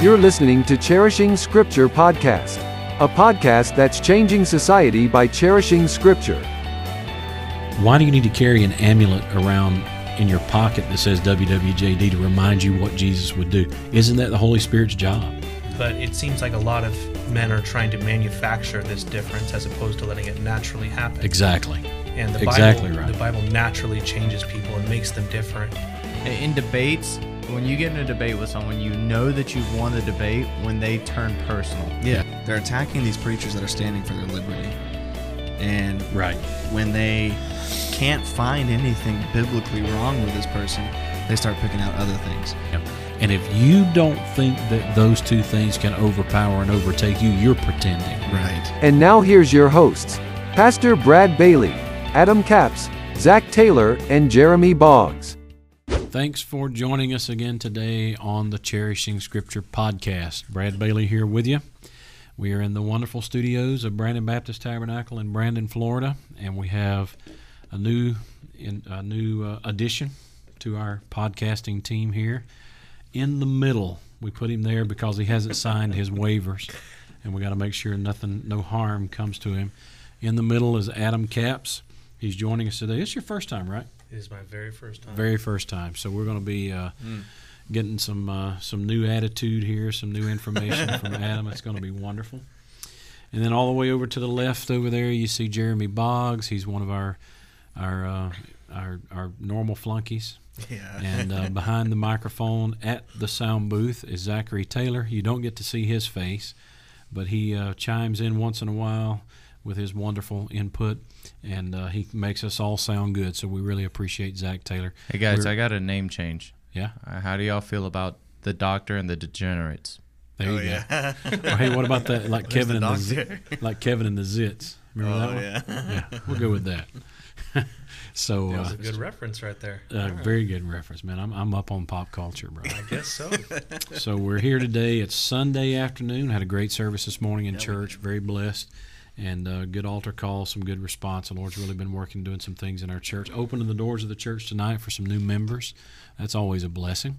You're listening to Cherishing Scripture Podcast, a podcast that's changing society by cherishing Scripture. Why do you need to carry an amulet around in your pocket that says WWJD to remind you what Jesus would do? Isn't that the Holy Spirit's job? But it seems like a lot of men are trying to manufacture this difference as opposed to letting it naturally happen. Exactly. And the Exactly Bible, right. the Bible naturally changes people and makes them different. In debates, when you get in a debate with someone, you know that you've won the debate when they turn personal. Yeah, they're attacking these preachers that are standing for their liberty. And Right. when they can't find anything biblically wrong with this person, they start picking out other things. And if you don't think that those two things can overpower and overtake you, you're pretending. Right. And now here's your hosts Pastor Brad Bailey, Adam Capps, Zach Taylor, and Jeremy Boggs. Thanks for joining us again today on the Cherishing Scripture podcast. Brad Bailey here with you. We are in the wonderful studios of Brandon Baptist Tabernacle in Brandon, Florida, and we have a new a new uh, addition to our podcasting team here. In the middle, we put him there because he hasn't signed his waivers, and we got to make sure nothing, no harm comes to him. In the middle is Adam Capps. He's joining us today. It's your first time, right? It is my very first time. very first time. So we're going to be uh, getting some uh, some new attitude here, some new information from Adam. It's going to be wonderful. And then all the way over to the left over there, you see Jeremy Boggs. He's one of our our uh, our, our normal flunkies. Yeah. And uh, behind the microphone at the sound booth is Zachary Taylor. You don't get to see his face, but he uh, chimes in once in a while with his wonderful input, and uh, he makes us all sound good. So we really appreciate Zach Taylor. Hey guys, We're- I got a name change. Yeah, Uh, How do y'all feel about the Doctor and the Degenerates? there Oh, you go. Or, hey, what about that? Like Kevin the and the, doctor? zi- like Kevin and the Zits. Remember Oh, that one? yeah. Yeah, we'll go with that. so, That was uh, a good reference right there. uh, All right. very good reference, man. I'm I'm up on pop culture, bro. I guess so. so we're here today. It's Sunday afternoon. Had a great service this morning in church. Very blessed, and uh, good altar call. Some good response. The Lord's really been working, doing some things in our church. Opening the doors of the church tonight for some new members. That's always a blessing,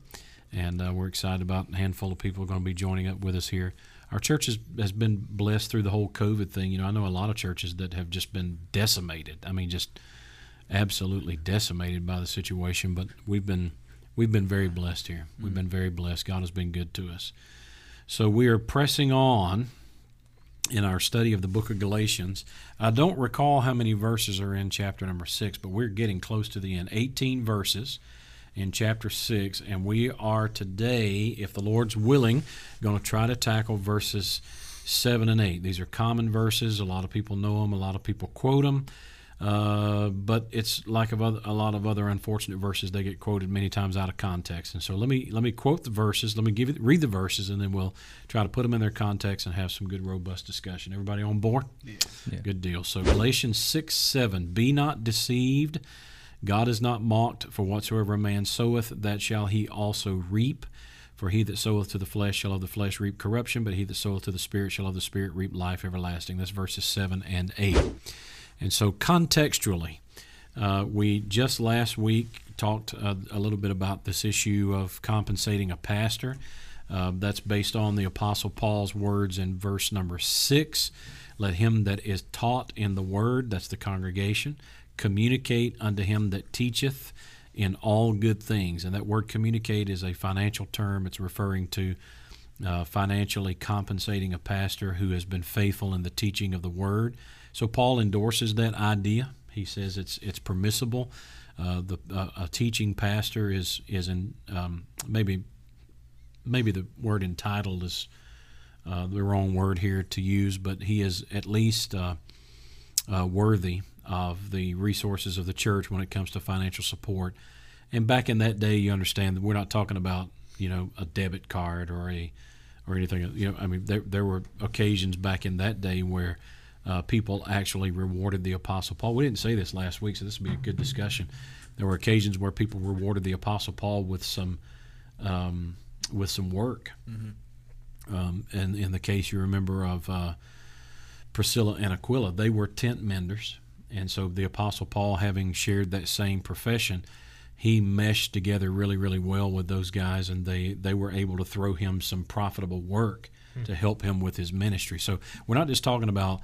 and uh, we're excited about a handful of people going to be joining up with us here. Our church has, has been blessed through the whole COVID thing. You know, I know a lot of churches that have just been decimated. I mean, just absolutely decimated by the situation. But we've been we've been very blessed here. We've been very blessed. God has been good to us. So we are pressing on in our study of the book of Galatians. I don't recall how many verses are in chapter number six, but we're getting close to the end. 18 verses in chapter six, and we are today, if the Lord's willing, going to try to tackle verses seven and eight. These are common verses. A lot of people know them. A lot of people quote them. Uh, but it's like of other, a lot of other unfortunate verses. They get quoted many times out of context. And so let me let me quote the verses. Let me give it read the verses, and then we'll try to put them in their context and have some good robust discussion. Everybody on board? Yeah. Good deal. So Galatians six seven. Be not deceived. God is not mocked. For whatsoever a man soweth, that shall he also reap. For he that soweth to the flesh shall of the flesh reap corruption, but he that soweth to the Spirit shall of the Spirit reap life everlasting. That's verses 7 and 8. And so, contextually, uh, we just last week talked uh, a little bit about this issue of compensating a pastor. Uh, that's based on the Apostle Paul's words in verse number 6. Let him that is taught in the word, that's the congregation, communicate unto him that teacheth in all good things. And that word communicate is a financial term. It's referring to uh, financially compensating a pastor who has been faithful in the teaching of the word. So Paul endorses that idea. He says it's it's permissible. Uh, the uh, a teaching pastor is is in um, maybe maybe the word entitled is uh, the wrong word here to use, but he is at least uh, uh, worthy of the resources of the church when it comes to financial support. And back in that day, you understand that we're not talking about you know a debit card or a or anything. You know, I mean, there there were occasions back in that day where uh, people actually rewarded the apostle Paul. We didn't say this last week, so this would be a good discussion. There were occasions where people rewarded the apostle Paul with some um, with some work. Um, and in the case you remember of uh, Priscilla and Aquila, they were tent menders, and so the apostle Paul, having shared that same profession, he meshed together really, really well with those guys, and they they were able to throw him some profitable work to help him with his ministry. So we're not just talking about,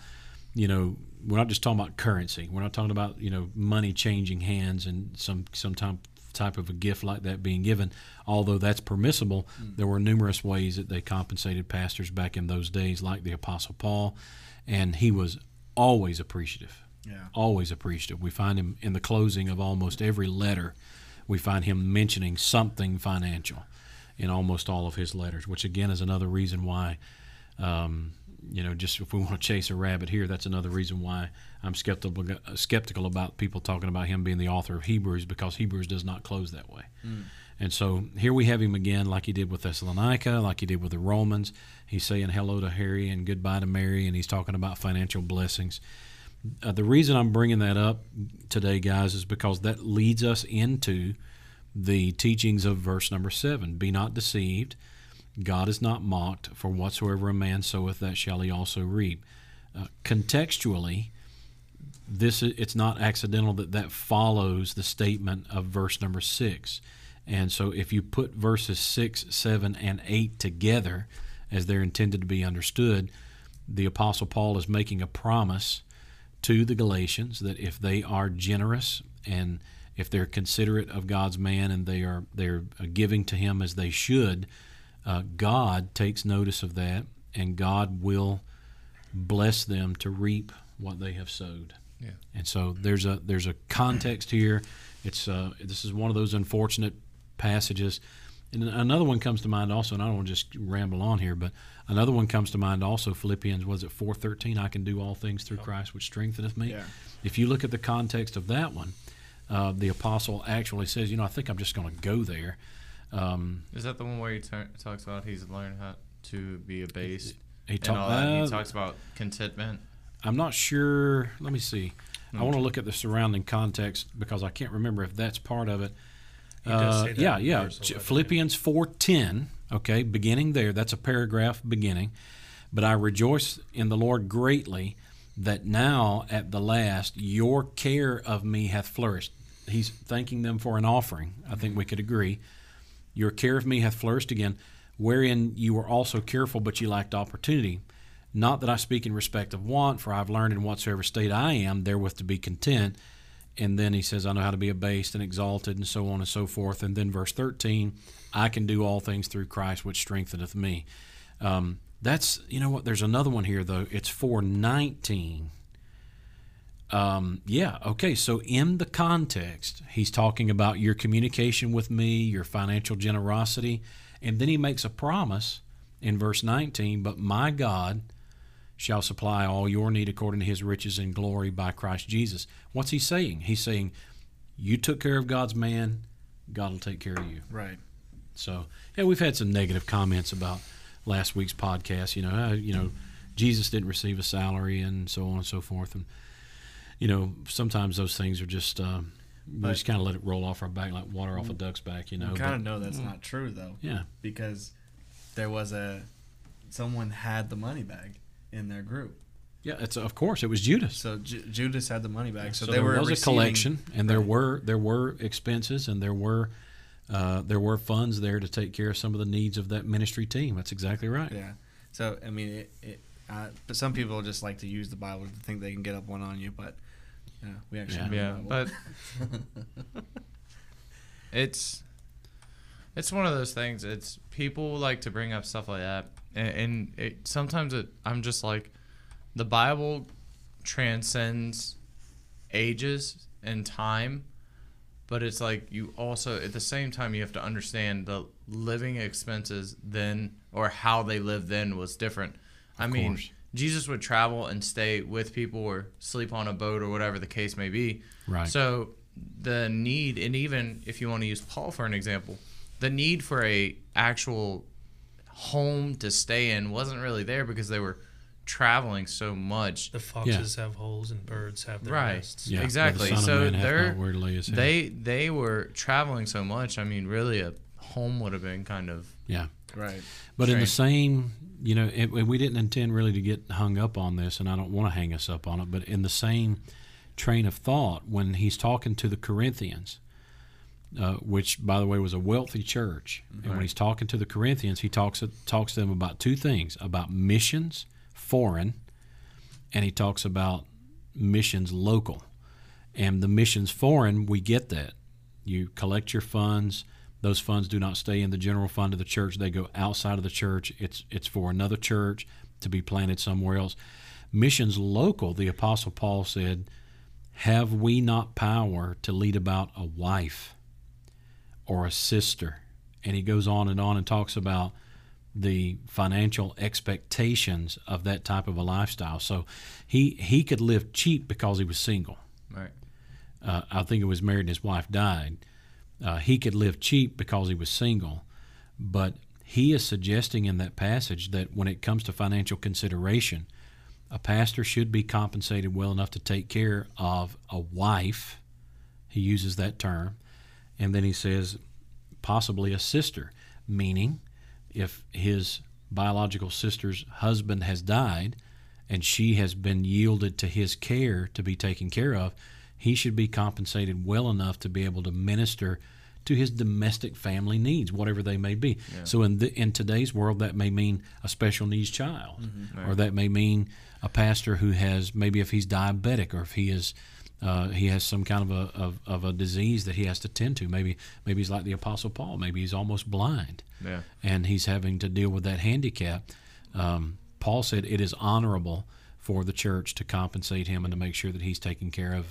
you know, we're not just talking about currency. We're not talking about you know money changing hands and some some type type of a gift like that being given. Although that's permissible, there were numerous ways that they compensated pastors back in those days, like the Apostle Paul, and he was always appreciative Yeah. always appreciative. We find him in the closing of almost every letter. We find him mentioning something financial in almost all of his letters, which again is another reason why, um, you know, just if we want to chase a rabbit here, that's another reason why I'm skeptical skeptical about people talking about him being the author of Hebrews because Hebrews does not close that way. And so here we have him again, like he did with Thessalonica, like he did with the Romans. He's saying hello to Harry and goodbye to Mary, and he's talking about financial blessings. Uh, the reason I'm bringing that up today, guys, is because that leads us into the teachings of verse number seven. Be not deceived. God is not mocked, for whatsoever a man soweth, that shall he also reap. Uh, contextually, this it's not accidental that that follows the statement of verse number six. And so, if you put verses six, seven, and eight together, as they're intended to be understood, the Apostle Paul is making a promise to the Galatians that if they are generous and if they're considerate of God's man and they are they're uh, giving to Him as they should, uh, God takes notice of that, and God will bless them to reap what they have sowed. Yeah. And so there's a there's a context here. It's uh, this is one of those unfortunate passages. And another one comes to mind also, and I don't want to just ramble on here, but another one comes to mind also. Philippians was it four thirteen? I can do all things through Christ, which strengtheneth me. Yeah. If you look at the context of that one, uh, the apostle actually says, you know, I think I'm just going to go there. Um, Is that the one where he ta- talks about he's learned how to be abased he and all that? uh, he talks about contentment. I'm not sure. Let me see. I want to look at the surrounding context because I can't remember if that's part of it. He does Uh, say that yeah, yeah. verse Philippians four ten. Okay, beginning there. That's a paragraph beginning. But I rejoice in the Lord greatly that now at the last your care of me hath flourished. He's thanking them for an offering. I think we could agree. Your care of me hath flourished again, wherein you were also careful, but you lacked opportunity. Not that I speak in respect of want, for I've learned in whatsoever state I am therewith to be content. And then he says, I know how to be abased and exalted, and so on and so forth. And then verse 13, I can do all things through Christ, which strengtheneth me. Um, that's, you know what, there's another one here, though. It's 419. Um, yeah, okay, so in the context, he's talking about your communication with me, your financial generosity, and then he makes a promise in verse 19, but my God shall supply all your need according to his riches and glory by Christ Jesus. What's he saying? He's saying, You took care of God's man, God will take care of you. Right. So, yeah, we've had some negative comments about last week's podcast. You know, uh, you know, Jesus didn't receive a salary, and so on and so forth. And you know, sometimes those things are just uh, we just kind of let it roll off our back like water off a duck's back. You know, we kind of know that's not true though, yeah, because there was a someone had the money bag in their group. yeah. It's of course it was Judas. So Ju- Judas had the money bag. So, So, they there were was a collection, and there were there were expenses, and there were uh, there were funds there to take care of some of the needs of that ministry team. That's exactly right. Yeah. So I mean, it, it uh, but some people just like to use the Bible to think they can get up one on you, but yeah, we actually Yeah. Yeah, but it's it's one of those things. It's people like to bring up stuff like that, and, and it, sometimes it, I'm just like, the Bible transcends ages and time, but it's like you also at the same time you have to understand the living expenses then or how they lived then was different. I mean, course. Jesus would travel and stay with people or sleep on a boat or whatever the case may be. Right. So the need, and even if you want to use Paul for an example, the need for a actual home to stay in wasn't really there because they were traveling so much. The foxes have holes and birds have their Right. nests. Yeah, exactly. the So of Man hath they're not where to lay his head. they they were traveling so much. I mean, really, a home would have been kind of yeah. Right. But in the same, you know, it, we didn't intend really to get hung up on this, and I don't want to hang us up on it. But in the same train of thought, when he's talking to the Corinthians, uh, which, by the way, was a wealthy church. And when he's talking to the Corinthians, he talks talks to them about two things: about missions, foreign, and he talks about missions local. And the missions foreign, we get that. You collect your funds. Those funds do not stay in the general fund of the church. They go outside of the church. It's it's for another church to be planted somewhere else. Missions local, the apostle Paul said, "Have we not power to lead about a wife or a sister?" And he goes on and on and talks about the financial expectations of that type of a lifestyle. So he he could live cheap because he was single. Right. Uh, I think he was married and his wife died. Uh, he could live cheap because he was single, but he is suggesting in that passage that when it comes to financial consideration, a pastor should be compensated well enough to take care of a wife. He uses that term. And then he says, possibly a sister, meaning if his biological sister's husband has died and she has been yielded to his care to be taken care of, he should be compensated well enough to be able to minister to his domestic family needs, whatever they may be. So in the, in today's world, that may mean a special needs child, or that may mean a pastor who has maybe if he's diabetic or if he is uh, he has some kind of a of, of a disease that he has to tend to. Maybe maybe he's like the Apostle Paul. Maybe he's almost blind, Yeah. and he's having to deal with that handicap. Um, Paul said it is honorable for the church to compensate him and to make sure that he's taken care of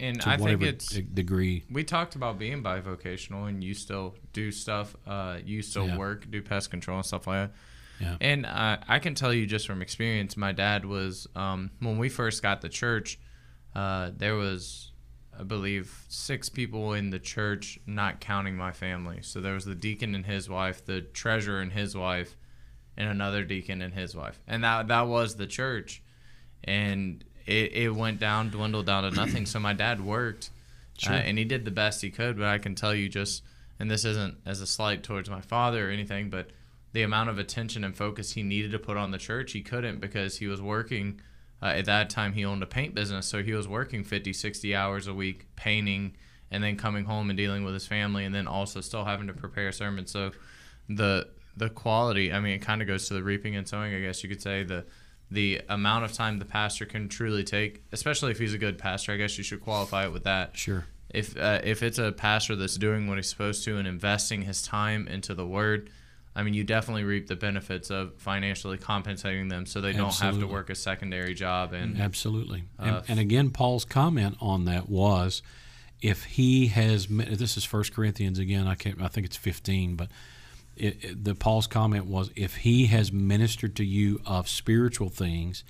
And I think it's de- degree. we talked about being bivocational and you still do stuff uh, you still Yeah. work do pest control and stuff like that Yeah. and uh, i can tell you just from experience my dad was um, when we first got the church uh, there was i believe six people in the church not counting my family so there was the deacon and his wife the treasurer and his wife and another deacon and his wife and that, that was the church and it, it went down dwindled down to nothing so my dad worked Sure. uh, and he did the best he could. But I can tell you just, and this isn't as a slight towards my father or anything, but the amount of attention and focus he needed to put on the church, he couldn't because he was working. Uh, at that time, he owned a paint business, so he was working 50, 60 hours a week painting, and then coming home and dealing with his family, and then also still having to prepare sermons. So the the quality, I mean, it kind of goes to the reaping and sowing, I guess you could say the the amount of time the pastor can truly take, especially if he's a good pastor. I guess you should qualify it with that Sure. if uh, if it's a pastor that's doing what he's supposed to and investing his time into the word, I mean, you definitely reap the benefits of financially compensating them so they don't have to work a secondary job and Absolutely. Uh, and, and again, Paul's comment on that was, if he has, this is First Corinthians again. I can't. I think it's fifteen, but it, it- the Paul's comment was, if he has ministered to you of spiritual things,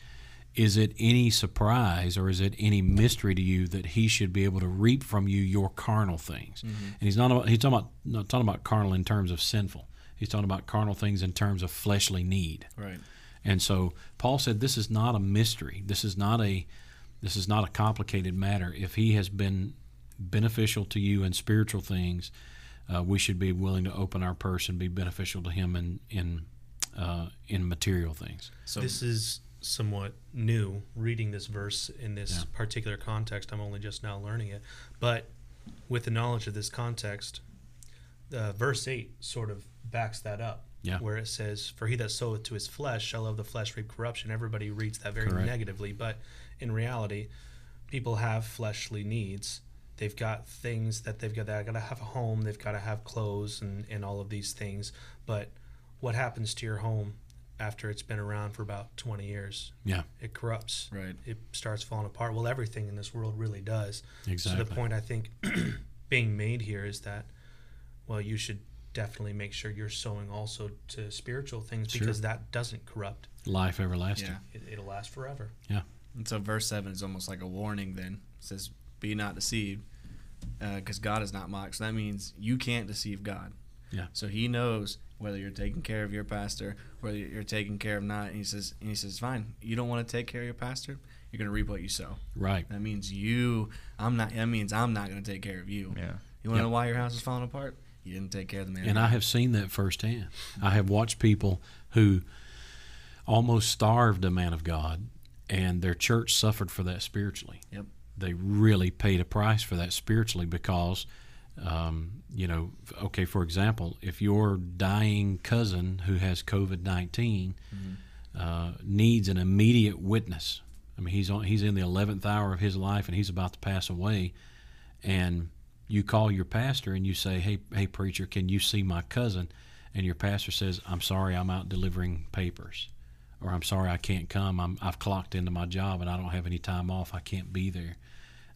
is it any surprise or is it any mystery to you that he should be able to reap from you your carnal things? Mm-hmm. And he's not. About, he's talking about not talking about carnal in terms of sinful. He's talking about carnal things in terms of fleshly need. Right. And so Paul said, "This is not a mystery. This is not a this is not a complicated matter. If he has been beneficial to you in spiritual things, uh, we should be willing to open our purse and be beneficial to him in in uh, in material things." So this is somewhat new reading this verse in this Yeah. particular context. I'm only just now learning it. But with the knowledge of this context, uh, verse 8 sort of backs that up. Yeah. Where it says, For he that soweth to his flesh shall of the flesh reap corruption. Everybody reads that very Correct. negatively. But in reality, people have fleshly needs. They've got things that they've got. They got to have a home. They've got to have clothes and, and all of these things. But what happens to your home after it's been around for about 20 years? Yeah, It corrupts. Right. It starts falling apart. Well, everything in this world really does. exactly. So the point I think being made here is that, well, you should definitely make sure you're sowing also to spiritual things Sure. because that doesn't corrupt. Life everlasting. yeah. It, it'll last forever. Yeah. And so verse 7 is almost like a warning then. It says, Be not deceived, Uh, because God is not mocked. So that means you can't deceive God. Yeah. So he knows whether you're taking care of your pastor, whether you're taking care of not. And he says, and he says, fine. You don't want to take care of your pastor. You're going to reap what you sow. Right. That means you. I'm not. That means I'm not going to take care of you. yeah. You want to Yep. know why your house is falling apart? You didn't take care of the man. And I have seen that firsthand. I have watched people who almost starved a man of God, and their church suffered for that spiritually. Yep. They really paid a price for that spiritually because Um, you know, okay, for example, if your dying cousin who has COVID 19 uh, needs an immediate witness, I mean, he's on, he's in the eleventh hour of his life and he's about to pass away, and you call your pastor and you say, "Hey, hey, preacher, can you see my cousin?" And your pastor says, "I'm sorry, I'm out delivering papers," or "I'm sorry, I can't come. I'm, I've clocked into my job and I don't have any time off. I can't be there."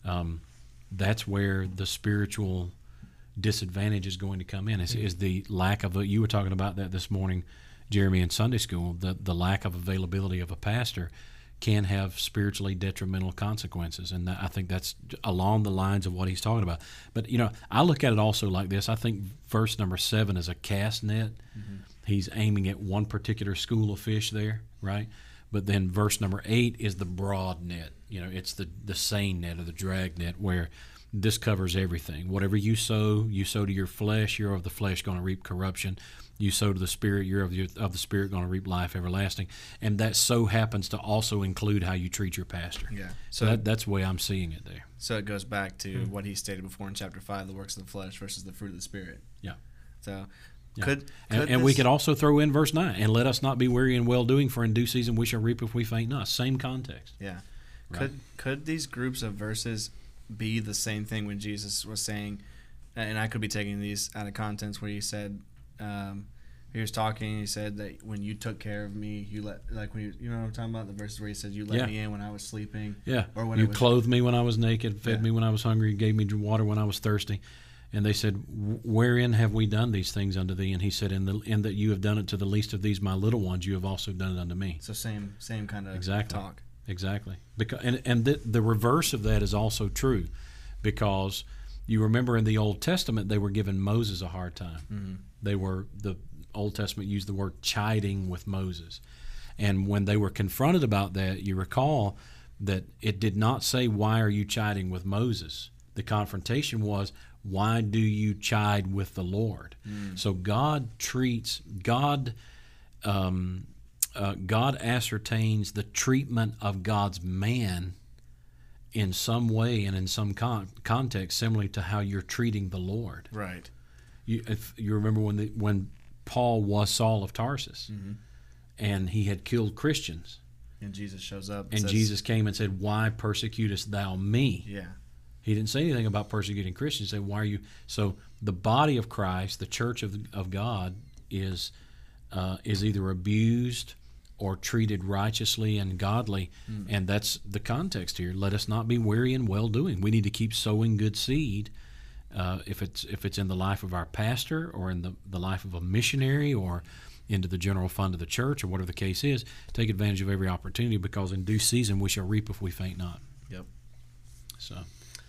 Um, that's where the spiritual disadvantage is going to come in. Is, is the lack of a, you were talking about that this morning, Jeremy, in Sunday school. The the lack of availability of a pastor can have spiritually detrimental consequences, and that, I think that's along the lines of what he's talking about. But you know, I look at it also like this. I think verse number seven is a cast net. He's aiming at one particular school of fish there, right? But then verse number eight is the broad net. You know, it's the the seine net or the drag net where this covers everything. Whatever you sow, you sow to your flesh, you're of the flesh going to reap corruption. You sow to the spirit, you're of the, of the spirit going to reap life everlasting. And that so happens to also include how you treat your pastor. Yeah. So that, that's the way I'm seeing it there. so it goes back to Hmm. what he stated before in chapter five: the works of the flesh versus the fruit of the spirit. Yeah. So Yeah. could, And, could and we could also throw in verse 9 and let us not be weary in well doing, for in due season we shall reap if we faint not. Same context. Yeah. Right. Could could these groups of verses be the same thing when Jesus was saying, and I could be taking these out of context where he said, um, he was talking. He said that when you took care of me, you let like when you you know what I'm talking about the verses where he said you let Yeah. me in when I was sleeping. Yeah. Or when you was- clothed me when I was naked, fed Yeah. me when I was hungry, gave me water when I was thirsty. And they said, "Wherein have we done these things unto thee?" And he said, "In the in that you have done it to the least of these my little ones, you have also done it unto me." So same same kind of Exactly. talk. Exactly. Because and and the, the reverse of that is also true, because you remember in the Old Testament they were giving Moses a hard time. Mm-hmm. They were the Old Testament used the word chiding with Moses, and when they were confronted about that, you recall that it did not say why are you chiding with Moses. The confrontation was why do you chide with the Lord? So God treats God um, uh, God ascertains the treatment of God's man in some way and in some con- context, similarly to how you're treating the Lord. Right. You, if you remember when the, when Paul was Saul of Tarsus, and he had killed Christians, And Jesus shows up. and says- Jesus came and said, "Why persecutest thou me?" Yeah. He didn't say anything about persecuting Christians. He said, "Why are you?" So the body of Christ, the church of of God, is uh, is either abused or treated righteously and godly, and that's the context here. Let us not be weary in well doing. We need to keep sowing good seed. Uh, if it's if it's in the life of our pastor or in the, the life of a missionary or into the general fund of the church or whatever the case is, take advantage of every opportunity because in due season we shall reap if we faint not. Yep. So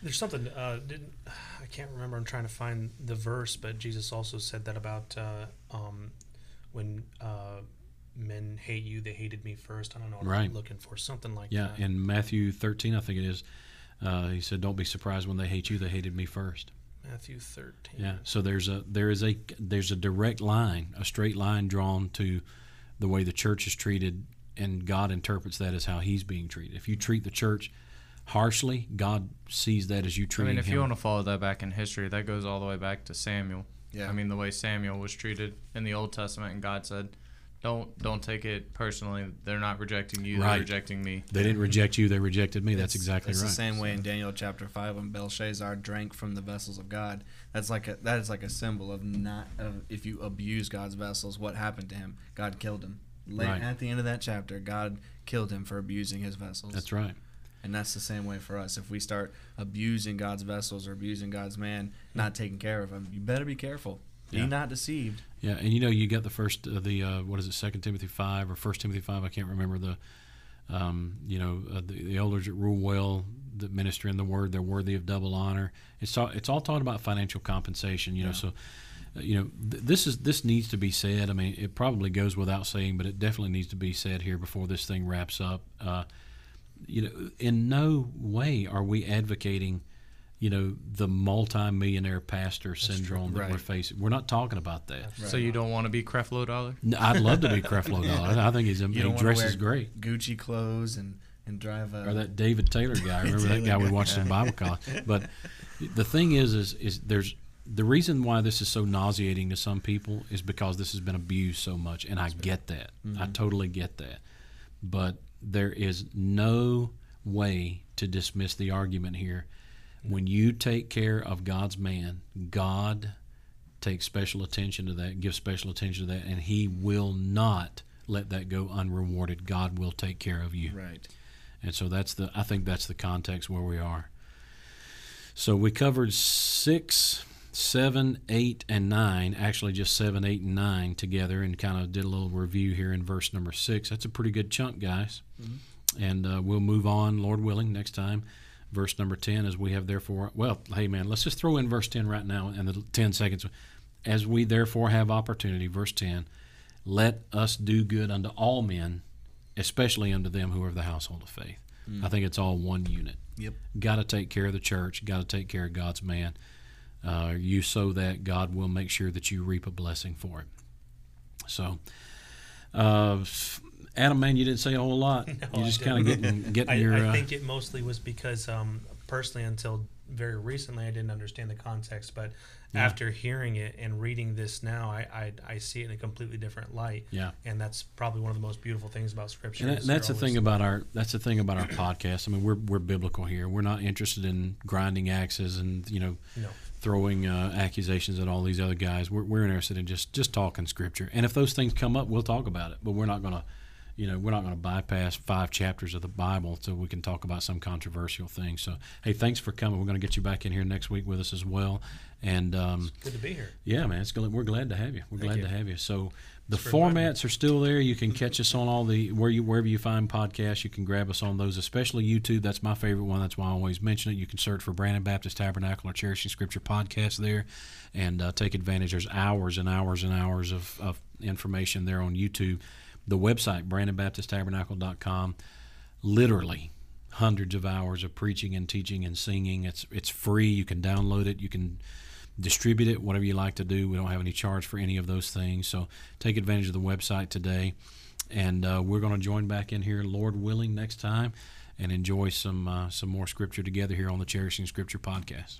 There's something uh, didn't I can't remember. I'm trying to find the verse, but Jesus also said that about uh, um, when uh, men hate you, they hated me first. I don't know what Right. I'm looking for. Something like Yeah, that. Yeah, in Matthew 13, I think it is, uh, he said, "Don't be surprised when they hate you; they hated me first. Matthew 13. Yeah. So there's a there is a there's a direct line, a straight line drawn to the way the church is treated, and God interprets that as how He's being treated. If you treat the church harshly, God sees that as you I treating mean, if Him. you want to follow that back in history, that goes all the way back to Samuel. Yeah. I mean, the way Samuel was treated in the Old Testament, and God said, "Don't don't take it personally. They're not rejecting you. Right. They're rejecting me." they didn't reject you; they rejected me. That's It's- exactly it's right. the same way in Daniel chapter five when Belshazzar drank from the vessels of God. That's like a that is like a symbol of not of if you abuse God's vessels, what happened to him? God killed him. Late, Right. At the end of that chapter, God killed him for abusing His vessels. That's right. And that's the same way for us. If we start abusing God's vessels or abusing God's man, not taking care of him, you better be careful. Yeah. Be not deceived. Yeah, and you know you get the first uh, the uh, what is it Second Timothy five or First Timothy five I can't remember the um, you know uh, the, the elders that rule well that minister in the word they're worthy of double honor. It's all it's all talking about financial compensation. You know so. uh, You know, th- this is this needs to be said. I mean, it probably goes without saying, but it definitely needs to be said here before this thing wraps up. Uh, you know, in no way are we advocating, you know, the multi-millionaire pastor syndrome that we're facing. We're not talking about that. So you don't want to be Creflo Dollar? No, I'd love to be Creflo Dollar. I think he's a, You he dresses wear great. Gucci clothes and and drive a Or that David Taylor guy. Remember that Taylor guy we guy. watched in Bible college. But the thing is, is, is there's the reason why this is so nauseating to some people is because this has been abused so much, and I get that. I mm-hmm. totally get that. But there is no way to dismiss the argument here. When you take care of God's man, God takes special attention to that, gives special attention to that, and He will not let that go unrewarded. God will take care of you. Right. And so that's the I think that's the context where we are. So we covered six, seven, eight, and nine. Actually, just seven, eight, and nine together, and kind of did a little review here in verse number six. That's a pretty good chunk, guys. And uh, we'll move on, Lord willing, next time. Verse number ten, as we have therefore. Well, hey man, let's just throw in verse ten right now, and the ten seconds. As we therefore have opportunity, verse ten, let us do good unto all men, especially unto them who are of the household of faith. I think it's all one unit. Yep. Got to take care of the church. Got to take care of God's man. Uh, you sow that, God will make sure that you reap a blessing for it. So, uh, Adam, man, you didn't say a whole lot. No, you just kind of getting getting I, your. I uh, think it mostly was because um, personally, until very recently, I didn't understand the context. But after hearing it and reading this now, I, I I see it in a completely different light. Yeah. and that's probably one of the most beautiful things about Scripture. And that, that's the thing about our that's the thing about our podcast. I mean, we're we're biblical here. We're not interested in grinding axes and you know No. throwing uh, accusations at all these other guys. We're, we're interested in just just talking scripture. And if those things come up, we'll talk about it. But we're not gonna, you know, we're not gonna bypass five chapters of the Bible so we can talk about some controversial thing. So hey, thanks for coming. We're gonna get you back in here next week with us as well. And um, Good to be here. yeah, man, it's glad, we're glad to have you. We're Thank glad you. to have you. So the for formats are still there. You can catch us on all the where you wherever you find podcasts. You can grab us on those, especially YouTube. That's my favorite one. That's why I always mention it. You can search for Brandon Baptist Tabernacle or Cherishing Scripture podcast there, and uh, take advantage. There's hours and hours and hours of, of information there on YouTube. The website brandonbaptisttabernacle.com, literally hundreds of hours of preaching and teaching and singing. It's it's free. You can download it. You can distribute it, whatever you like to do. We don't have any charge for any of those things. So take advantage of the website today. And uh, we're going to join back in here, Lord willing, next time and enjoy some uh, some more scripture together here on the Cherishing Scripture podcast.